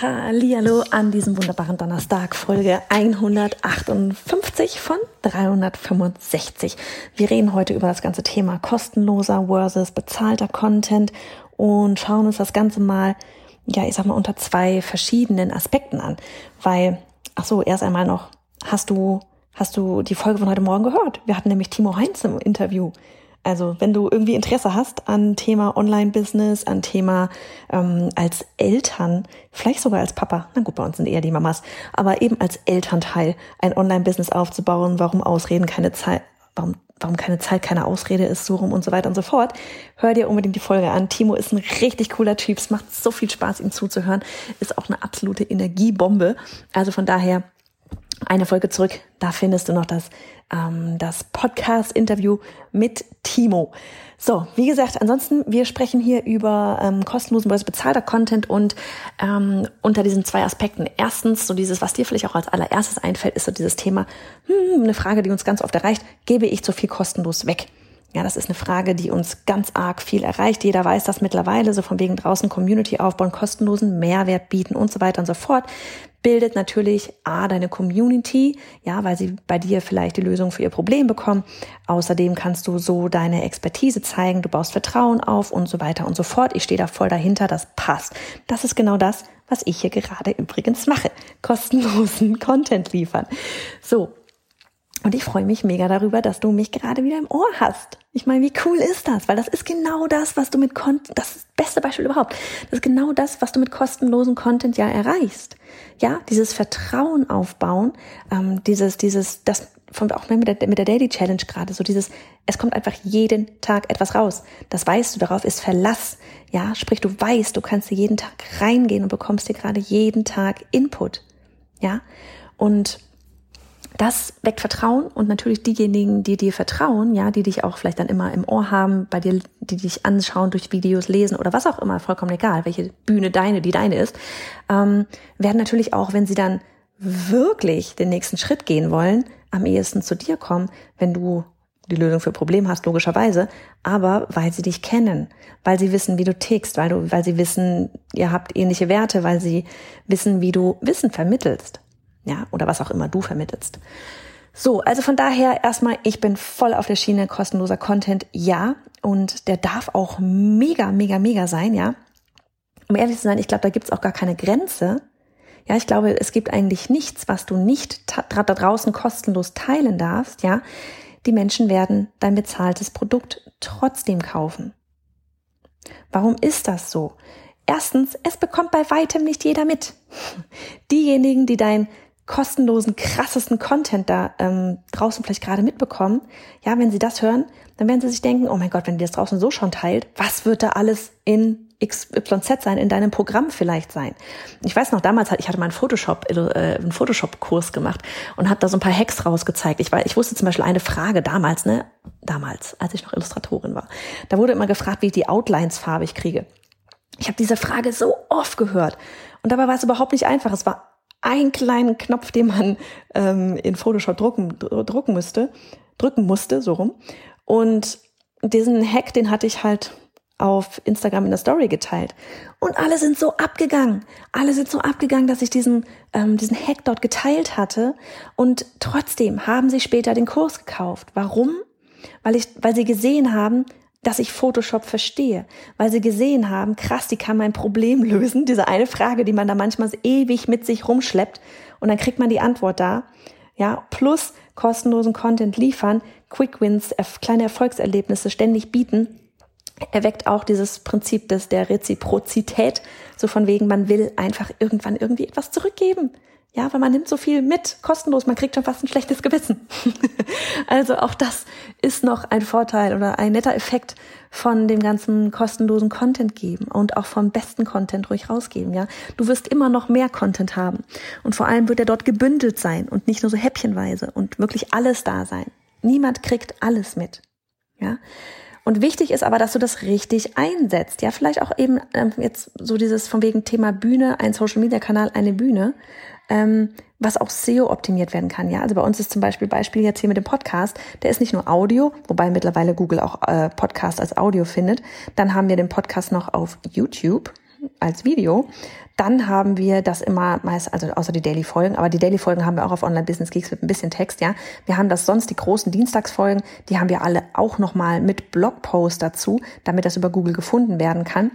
Hallihallo an diesem wunderbaren Donnerstag, Folge 158 von 365. Wir reden heute über das ganze Thema kostenloser versus bezahlter Content und schauen uns das Ganze mal, ja, ich sag mal, unter zwei verschiedenen Aspekten an. Weil, ach so, erst einmal noch, hast du, hast du die Folge von heute Morgen gehört? Wir hatten nämlich Timo Heinz im Interview. Also wenn du irgendwie Interesse hast an Thema Online-Business, an Thema ähm, als Eltern, vielleicht sogar als Papa, na gut, bei uns sind eher die Mamas, aber eben als Elternteil ein Online-Business aufzubauen, warum Ausreden keine Zeit, warum, warum keine Zeit keine Ausrede ist, so rum und so weiter und so fort, hör dir unbedingt die Folge an. Timo ist ein richtig cooler Typ, es macht so viel Spaß, ihm zuzuhören, ist auch eine absolute Energiebombe. Also von daher eine Folge zurück, da findest du noch das, ähm, das Podcast-Interview mit Timo. So, wie gesagt, ansonsten, wir sprechen hier über ähm, kostenlosen versus bezahlter Content und ähm, unter diesen zwei Aspekten. Erstens, so dieses, was dir vielleicht auch als allererstes einfällt, ist so dieses Thema, hm, eine Frage, die uns ganz oft erreicht, gebe ich zu viel kostenlos weg? Ja, das ist eine Frage, die uns ganz arg viel erreicht. Jeder weiß das mittlerweile, so von wegen draußen Community aufbauen, kostenlosen Mehrwert bieten und so weiter und so fort bildet natürlich A, deine Community, ja, weil sie bei dir vielleicht die Lösung für ihr Problem bekommen. Außerdem kannst du so deine Expertise zeigen, du baust Vertrauen auf und so weiter und so fort. Ich stehe da voll dahinter, das passt. Das ist genau das, was ich hier gerade übrigens mache. Kostenlosen Content liefern. So. Und ich freue mich mega darüber, dass du mich gerade wieder im Ohr hast. Ich meine, wie cool ist das? Weil das ist genau das, was du mit Content, das das beste Beispiel überhaupt. Das ist genau das, was du mit kostenlosen Content ja erreichst. Ja, dieses Vertrauen aufbauen, ähm, dieses, dieses, das von auch mit der, mit der Daily Challenge gerade, so dieses, es kommt einfach jeden Tag etwas raus. Das weißt du, darauf ist Verlass. Ja, sprich, du weißt, du kannst jeden Tag reingehen und bekommst dir gerade jeden Tag Input. Ja, und das weckt Vertrauen und natürlich diejenigen, die dir vertrauen, ja, die dich auch vielleicht dann immer im Ohr haben, bei dir, die dich anschauen, durch Videos lesen oder was auch immer, vollkommen egal, welche Bühne deine, die deine ist, ähm, werden natürlich auch, wenn sie dann wirklich den nächsten Schritt gehen wollen, am ehesten zu dir kommen, wenn du die Lösung für Problem hast, logischerweise, aber weil sie dich kennen, weil sie wissen, wie du tickst, weil du, weil sie wissen, ihr habt ähnliche Werte, weil sie wissen, wie du Wissen vermittelst ja, oder was auch immer du vermittelst. So, also von daher erstmal, ich bin voll auf der Schiene kostenloser Content, ja, und der darf auch mega, mega, mega sein, ja. Um ehrlich zu sein, ich glaube, da gibt's auch gar keine Grenze. Ja, ich glaube, es gibt eigentlich nichts, was du nicht da draußen kostenlos teilen darfst, ja. Die Menschen werden dein bezahltes Produkt trotzdem kaufen. Warum ist das so? Erstens, es bekommt bei weitem nicht jeder mit. Diejenigen, die dein kostenlosen, krassesten Content da ähm, draußen vielleicht gerade mitbekommen, ja, wenn sie das hören, dann werden sie sich denken, oh mein Gott, wenn die das draußen so schon teilt, was wird da alles in XYZ sein, in deinem Programm vielleicht sein. Ich weiß noch, damals hatte ich hatte mal einen Photoshop, äh, einen Photoshop-Kurs gemacht und habe da so ein paar Hacks rausgezeigt. Ich, war, ich wusste zum Beispiel eine Frage damals, ne, damals, als ich noch Illustratorin war. Da wurde immer gefragt, wie ich die Outlines farbig kriege. Ich habe diese Frage so oft gehört und dabei war es überhaupt nicht einfach. Es war einen kleinen Knopf, den man ähm, in Photoshop drucken, drucken müsste, drücken musste, so rum. Und diesen Hack, den hatte ich halt auf Instagram in der Story geteilt. Und alle sind so abgegangen. Alle sind so abgegangen, dass ich diesen, ähm, diesen Hack dort geteilt hatte. Und trotzdem haben sie später den Kurs gekauft. Warum? Weil ich, weil sie gesehen haben, dass ich Photoshop verstehe, weil sie gesehen haben, krass, die kann mein Problem lösen. Diese eine Frage, die man da manchmal ewig mit sich rumschleppt und dann kriegt man die Antwort da. Ja, plus kostenlosen Content liefern, Quick Wins, kleine Erfolgserlebnisse ständig bieten. erweckt auch dieses Prinzip des, der Reziprozität, so von wegen, man will einfach irgendwann irgendwie etwas zurückgeben. Ja, weil man nimmt so viel mit, kostenlos, man kriegt schon fast ein schlechtes Gewissen. also auch das ist noch ein Vorteil oder ein netter Effekt von dem ganzen kostenlosen Content geben und auch vom besten Content ruhig rausgeben, ja. Du wirst immer noch mehr Content haben und vor allem wird er dort gebündelt sein und nicht nur so häppchenweise und wirklich alles da sein. Niemand kriegt alles mit, ja. Und wichtig ist aber, dass du das richtig einsetzt. Ja, vielleicht auch eben ähm, jetzt so dieses von wegen Thema Bühne, ein Social Media Kanal, eine Bühne, ähm, was auch SEO optimiert werden kann. Ja, also bei uns ist zum Beispiel Beispiel jetzt hier mit dem Podcast, der ist nicht nur Audio, wobei mittlerweile Google auch äh, Podcast als Audio findet. Dann haben wir den Podcast noch auf YouTube als Video. Dann haben wir das immer meist, also außer die Daily Folgen, aber die Daily Folgen haben wir auch auf Online Business Geeks mit ein bisschen Text, ja. Wir haben das sonst die großen Dienstagsfolgen, die haben wir alle auch nochmal mit Blogpost dazu, damit das über Google gefunden werden kann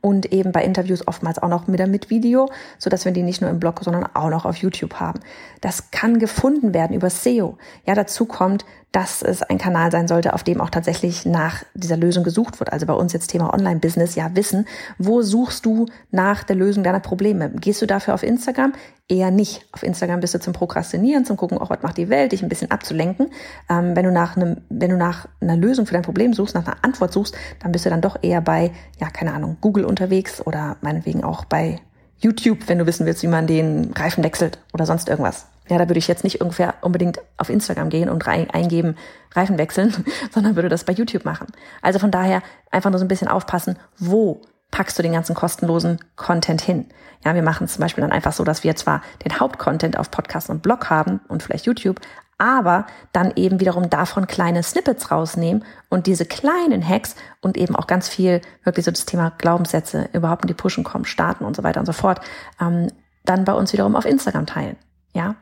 und eben bei Interviews oftmals auch noch mit, mit Video, so dass wir die nicht nur im Blog, sondern auch noch auf YouTube haben. Das kann gefunden werden über SEO. Ja, dazu kommt, dass es ein Kanal sein sollte, auf dem auch tatsächlich nach dieser Lösung gesucht wird. Also bei uns jetzt Thema Online-Business, ja, wissen, wo suchst du nach der Lösung deiner Probleme? Gehst du dafür auf Instagram? Eher nicht. Auf Instagram bist du zum Prokrastinieren, zum gucken, auch was macht die Welt, dich ein bisschen abzulenken. Ähm, wenn du nach einem, wenn du nach einer Lösung für dein Problem suchst, nach einer Antwort suchst, dann bist du dann doch eher bei, ja, keine Ahnung, Google unterwegs oder meinetwegen auch bei YouTube, wenn du wissen willst, wie man den Reifen wechselt oder sonst irgendwas. Ja, da würde ich jetzt nicht ungefähr unbedingt auf Instagram gehen und rein, eingeben, Reifen wechseln, sondern würde das bei YouTube machen. Also von daher einfach nur so ein bisschen aufpassen, wo packst du den ganzen kostenlosen Content hin. Ja, wir machen zum Beispiel dann einfach so, dass wir zwar den Hauptcontent auf Podcast und Blog haben und vielleicht YouTube, aber dann eben wiederum davon kleine Snippets rausnehmen und diese kleinen Hacks und eben auch ganz viel wirklich so das Thema Glaubenssätze überhaupt in die Pushen kommen, starten und so weiter und so fort, ähm, dann bei uns wiederum auf Instagram teilen. Ja,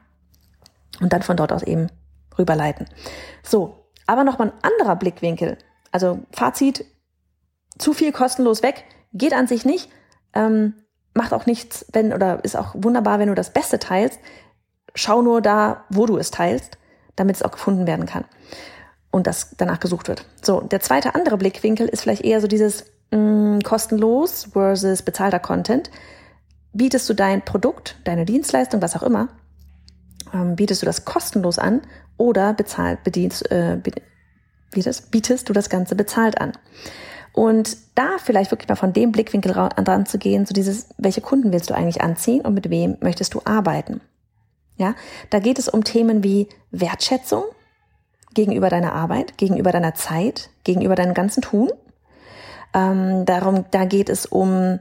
und dann von dort aus eben rüberleiten. So, aber nochmal ein anderer Blickwinkel. Also Fazit, zu viel kostenlos weg, geht an sich nicht, ähm, macht auch nichts, wenn, oder ist auch wunderbar, wenn du das Beste teilst. Schau nur da, wo du es teilst, damit es auch gefunden werden kann und das danach gesucht wird. So, der zweite andere Blickwinkel ist vielleicht eher so dieses mh, mm, kostenlos versus bezahlter Content. Bietest du dein Produkt, deine Dienstleistung, was auch immer, ähm, bietest du das kostenlos an oder bezahlt bedienst, äh, das, bietest du das Ganze bezahlt an. Und da vielleicht wirklich mal von dem Blickwinkel dran zu gehen, so dieses, welche Kunden willst du eigentlich anziehen und mit wem möchtest du arbeiten? Ja, da geht es um Themen wie Wertschätzung gegenüber deiner Arbeit, gegenüber deiner Zeit, gegenüber deinem ganzen Tun. Ähm, darum, da geht es um,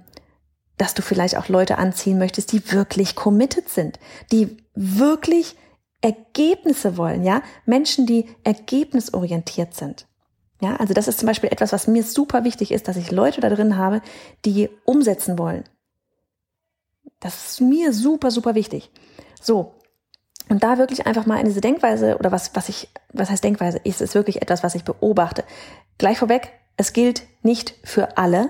dass du vielleicht auch Leute anziehen möchtest, die wirklich committed sind, die wirklich Ergebnisse wollen, ja? Menschen, die ergebnisorientiert sind. Ja, also das ist zum Beispiel etwas, was mir super wichtig ist, dass ich Leute da drin habe, die umsetzen wollen. Das ist mir super, super wichtig. So. Und da wirklich einfach mal in diese Denkweise oder was, was ich, was heißt Denkweise? Ist es wirklich etwas, was ich beobachte? Gleich vorweg, es gilt nicht für alle.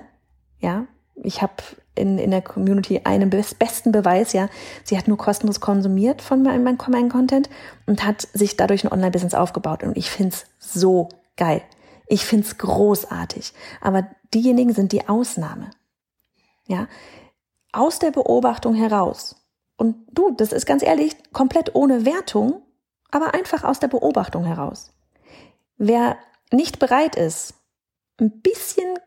Ja, ich habe in, in der Community einen besten Beweis, ja. Sie hat nur kostenlos konsumiert von meinem, meinem Content und hat sich dadurch ein Online-Business aufgebaut. Und ich find's so geil. Ich find's großartig. Aber diejenigen sind die Ausnahme. Ja. Aus der Beobachtung heraus. Und du, das ist ganz ehrlich, komplett ohne Wertung, aber einfach aus der Beobachtung heraus. Wer nicht bereit ist, ein bisschen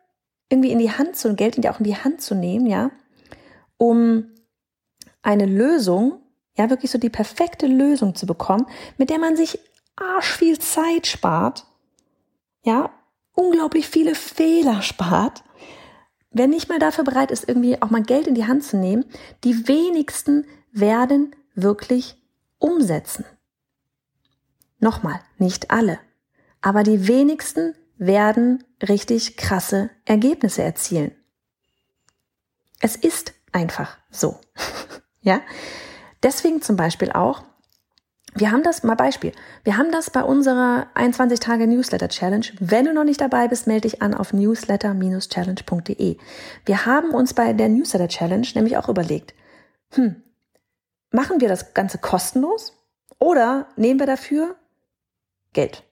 irgendwie in die Hand zu, Geld in die auch in die Hand zu nehmen, ja, um eine Lösung, ja, wirklich so die perfekte Lösung zu bekommen, mit der man sich arsch viel Zeit spart, ja, unglaublich viele Fehler spart, wer nicht mal dafür bereit ist, irgendwie auch mal Geld in die Hand zu nehmen, die wenigsten werden wirklich umsetzen. Nochmal, nicht alle, aber die wenigsten werden richtig krasse Ergebnisse erzielen. Es ist einfach so. ja? Deswegen zum Beispiel auch, wir haben das mal Beispiel. Wir haben das bei unserer 21 Tage Newsletter Challenge. Wenn du noch nicht dabei bist, melde dich an auf newsletter-challenge.de. Wir haben uns bei der Newsletter Challenge nämlich auch überlegt, hm, machen wir das Ganze kostenlos oder nehmen wir dafür Geld?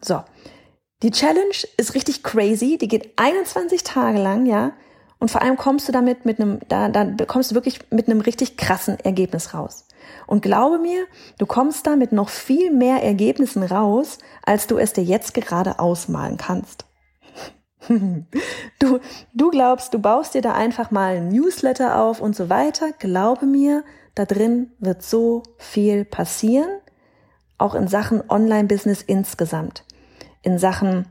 So. Die Challenge ist richtig crazy, die geht 21 Tage lang, ja. Und vor allem kommst du damit mit einem, da, da kommst du wirklich mit einem richtig krassen Ergebnis raus. Und glaube mir, du kommst da mit noch viel mehr Ergebnissen raus, als du es dir jetzt gerade ausmalen kannst. du, du glaubst, du baust dir da einfach mal ein Newsletter auf und so weiter. Glaube mir, da drin wird so viel passieren, auch in Sachen Online-Business insgesamt. In Sachen,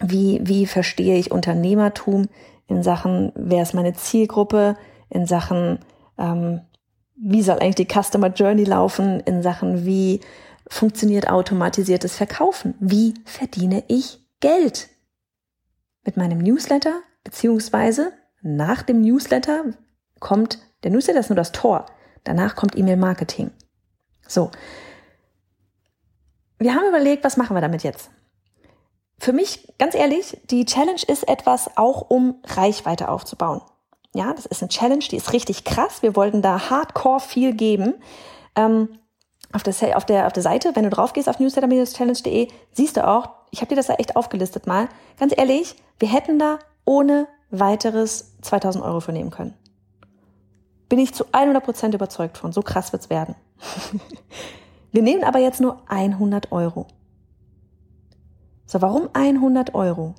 wie, wie verstehe ich Unternehmertum, in Sachen, wer ist meine Zielgruppe, in Sachen, ähm, wie soll eigentlich die Customer Journey laufen, in Sachen, wie funktioniert automatisiertes Verkaufen, wie verdiene ich Geld mit meinem Newsletter, beziehungsweise nach dem Newsletter kommt, der Newsletter ist nur das Tor, danach kommt E-Mail-Marketing. So. Wir haben überlegt, was machen wir damit jetzt? Für mich, ganz ehrlich, die Challenge ist etwas auch, um Reichweite aufzubauen. Ja, das ist eine Challenge, die ist richtig krass. Wir wollten da hardcore viel geben. Ähm, auf, der, auf, der, auf der Seite, wenn du drauf gehst auf newsletter-challenge.de, siehst du auch, ich habe dir das da echt aufgelistet mal. Ganz ehrlich, wir hätten da ohne weiteres 2000 Euro für nehmen können. Bin ich zu 100% überzeugt von. So krass wird's werden. wir nehmen aber jetzt nur 100 Euro. So, warum 100 Euro?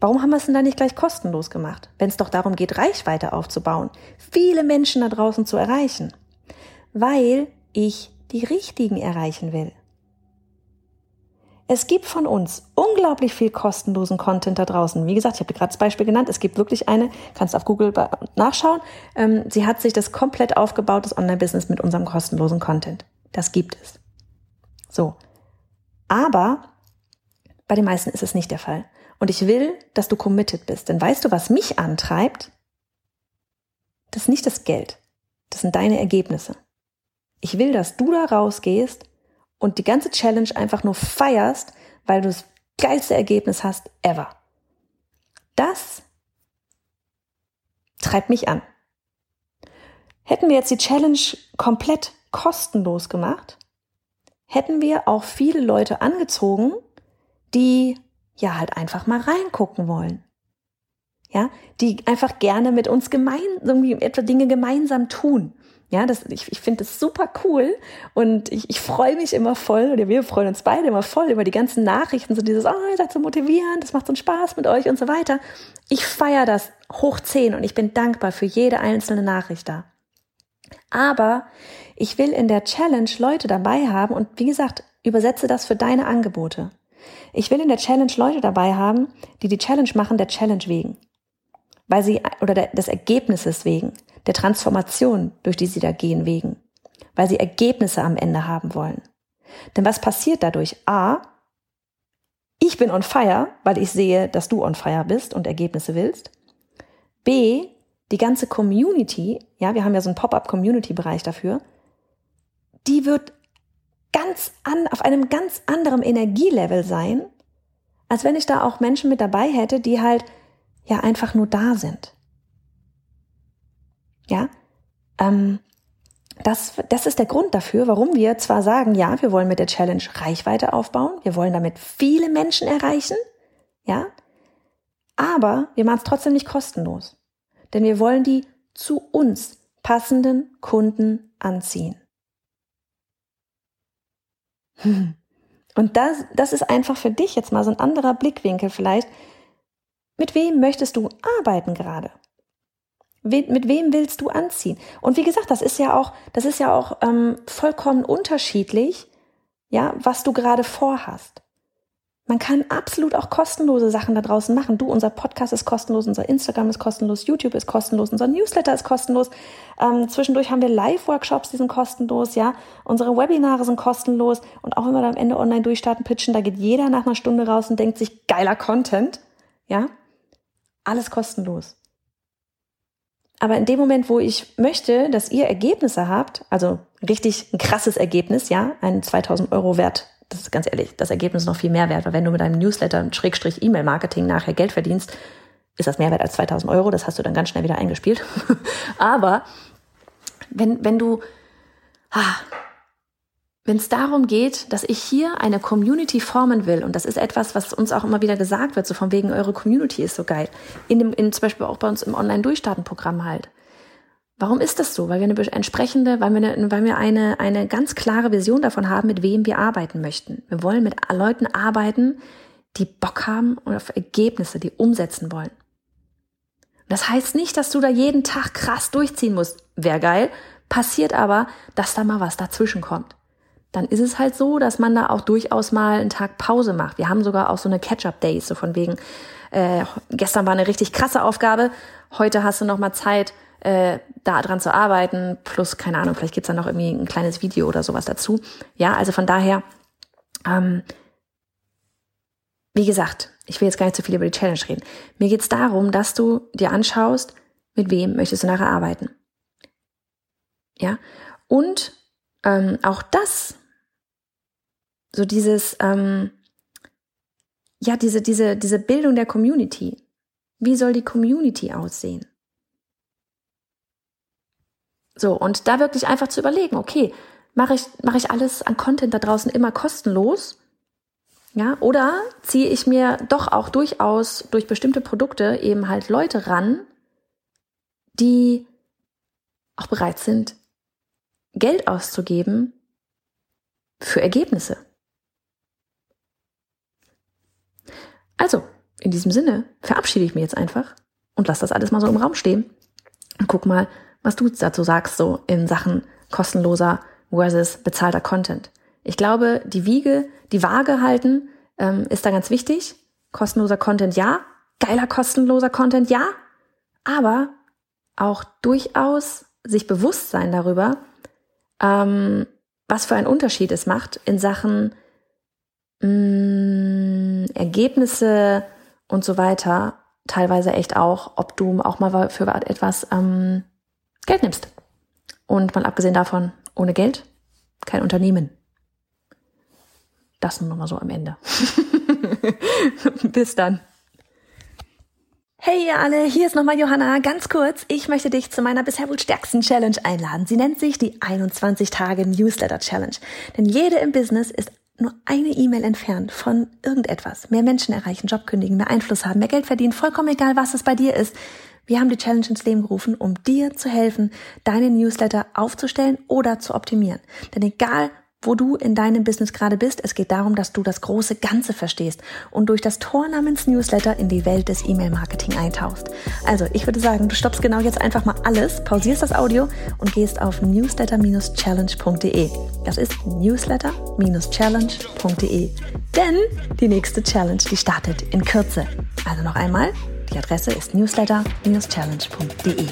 Warum haben wir es denn da nicht gleich kostenlos gemacht, wenn es doch darum geht, Reichweite aufzubauen, viele Menschen da draußen zu erreichen? Weil ich die richtigen erreichen will. Es gibt von uns unglaublich viel kostenlosen Content da draußen. Wie gesagt, ich habe gerade das Beispiel genannt. Es gibt wirklich eine, kannst auf Google nachschauen. Ähm, sie hat sich das komplett aufgebaut, das Online-Business mit unserem kostenlosen Content. Das gibt es. So. Aber bei den meisten ist es nicht der Fall. Und ich will, dass du committed bist. Denn weißt du, was mich antreibt? Das ist nicht das Geld. Das sind deine Ergebnisse. Ich will, dass du da rausgehst und die ganze Challenge einfach nur feierst, weil du das geilste Ergebnis hast ever. Das treibt mich an. Hätten wir jetzt die Challenge komplett kostenlos gemacht, hätten wir auch viele Leute angezogen, die ja halt einfach mal reingucken wollen. Ja, die einfach gerne mit uns gemein, irgendwie etwa Dinge gemeinsam tun. Ja, das, ich, ich finde das super cool und ich, ich freue mich immer voll, oder wir freuen uns beide immer voll über die ganzen Nachrichten, so dieses, oh, ihr seid so motivierend, das macht so einen Spaß mit euch und so weiter. Ich feiere das hoch zehn und ich bin dankbar für jede einzelne Nachricht da. Aber ich will in der Challenge Leute dabei haben und wie gesagt, übersetze das für deine Angebote. Ich will in der Challenge Leute dabei haben, die die Challenge machen der Challenge wegen. Weil sie, oder der, des Ergebnisses wegen der Transformation, durch die sie da gehen, wegen, weil sie Ergebnisse am Ende haben wollen. Denn was passiert dadurch? A, ich bin on fire, weil ich sehe, dass du on fire bist und Ergebnisse willst. B, die ganze Community, ja, wir haben ja so einen Pop-up-Community-Bereich dafür, die wird ganz an, auf einem ganz anderen Energielevel sein, als wenn ich da auch Menschen mit dabei hätte, die halt ja einfach nur da sind. Ja, ähm, das, das ist der Grund dafür, warum wir zwar sagen, ja, wir wollen mit der Challenge Reichweite aufbauen, wir wollen damit viele Menschen erreichen, ja, aber wir machen es trotzdem nicht kostenlos. Denn wir wollen die zu uns passenden Kunden anziehen. Und das, das ist einfach für dich jetzt mal so ein anderer Blickwinkel vielleicht. Mit wem möchtest du arbeiten gerade? mit wem willst du anziehen? Und wie gesagt, das ist ja auch, das ist ja auch ähm, vollkommen unterschiedlich, ja, was du gerade vorhast. Man kann absolut auch kostenlose Sachen da draußen machen. Du, unser Podcast ist kostenlos, unser Instagram ist kostenlos, YouTube ist kostenlos, unser Newsletter ist kostenlos. Ähm, zwischendurch haben wir Live-Workshops, die sind kostenlos, ja. Unsere Webinare sind kostenlos. Und auch wenn wir da am Ende online durchstarten, pitchen, da geht jeder nach einer Stunde raus und denkt sich, geiler Content, ja. Alles kostenlos. Aber in dem Moment, wo ich möchte, dass ihr Ergebnisse habt, also richtig ein krasses Ergebnis, ja, ein 2000 Euro Wert, das ist ganz ehrlich, das Ergebnis ist noch viel mehr wert, weil wenn du mit deinem Newsletter Schrägstrich E-Mail-Marketing nachher Geld verdienst, ist das mehr wert als 2000 Euro, das hast du dann ganz schnell wieder eingespielt. Aber wenn, wenn du, ah, wenn es darum geht, dass ich hier eine Community formen will, und das ist etwas, was uns auch immer wieder gesagt wird, so von wegen eure Community ist so geil, in dem, in, zum Beispiel auch bei uns im Online-Durchstarten-Programm halt. Warum ist das so? Weil wir eine entsprechende, weil wir, eine, weil wir eine, eine ganz klare Vision davon haben, mit wem wir arbeiten möchten. Wir wollen mit Leuten arbeiten, die Bock haben und auf Ergebnisse, die umsetzen wollen. Das heißt nicht, dass du da jeden Tag krass durchziehen musst. Wäre geil. Passiert aber, dass da mal was dazwischen kommt dann ist es halt so, dass man da auch durchaus mal einen Tag Pause macht. Wir haben sogar auch so eine Catch-up-Days, so von wegen, äh, gestern war eine richtig krasse Aufgabe, heute hast du noch mal Zeit, äh, da dran zu arbeiten, plus, keine Ahnung, vielleicht gibt's dann noch irgendwie ein kleines Video oder sowas dazu. Ja, also von daher, ähm, wie gesagt, ich will jetzt gar nicht zu viel über die Challenge reden. Mir geht's darum, dass du dir anschaust, mit wem möchtest du nachher arbeiten. Ja, und ähm, auch das so dieses, ähm, ja, diese, diese, diese Bildung der Community. Wie soll die Community aussehen? So, und da wirklich einfach zu überlegen, okay, mache ich, mache ich alles an Content da draußen immer kostenlos? Ja, oder ziehe ich mir doch auch durchaus durch bestimmte Produkte eben halt Leute ran, die auch bereit sind, Geld auszugeben für Ergebnisse. Also, in diesem Sinne verabschiede ich mich jetzt einfach und lass das alles mal so im Raum stehen und guck mal, was du dazu sagst, so in Sachen kostenloser versus bezahlter Content. Ich glaube, die Wiege, die Waage halten, ähm, ist da ganz wichtig. Kostenloser Content ja, geiler kostenloser Content ja, aber auch durchaus sich bewusst sein darüber, ähm, was für einen Unterschied es macht in Sachen mh, mm, Ergebnisse und so weiter, teilweise echt auch, ob du auch mal für etwas ähm, Geld nimmst. Und mal abgesehen davon, ohne Geld kein Unternehmen. Das nur mal so am Ende. Bis dann. Hey ihr alle, hier ist nochmal Johanna. Ganz kurz, ich möchte dich zu meiner bisher wohl stärksten Challenge einladen. Sie nennt sich die 21 Tage Newsletter Challenge. Denn jede im Business ist nur eine E-Mail entfernt von irgendetwas. Mehr Menschen erreichen, Job kündigen, mehr Einfluss haben, mehr Geld verdienen, vollkommen egal, was es bei dir ist. Wir haben die Challenge ins Leben gerufen, um dir zu helfen, deine Newsletter aufzustellen oder zu optimieren. Denn egal, wo du in deinem Business gerade bist. Es geht darum, dass du das große Ganze verstehst und durch das Tor namens Newsletter in die Welt des E-Mail-Marketing eintauchst. Also, ich würde sagen, du stoppst genau jetzt einfach mal alles, pausierst das Audio und gehst auf newsletter-challenge.de. Das ist newsletter-challenge.de. Denn die nächste Challenge, die startet in Kürze. Also noch einmal, die Adresse ist newsletter-challenge.de.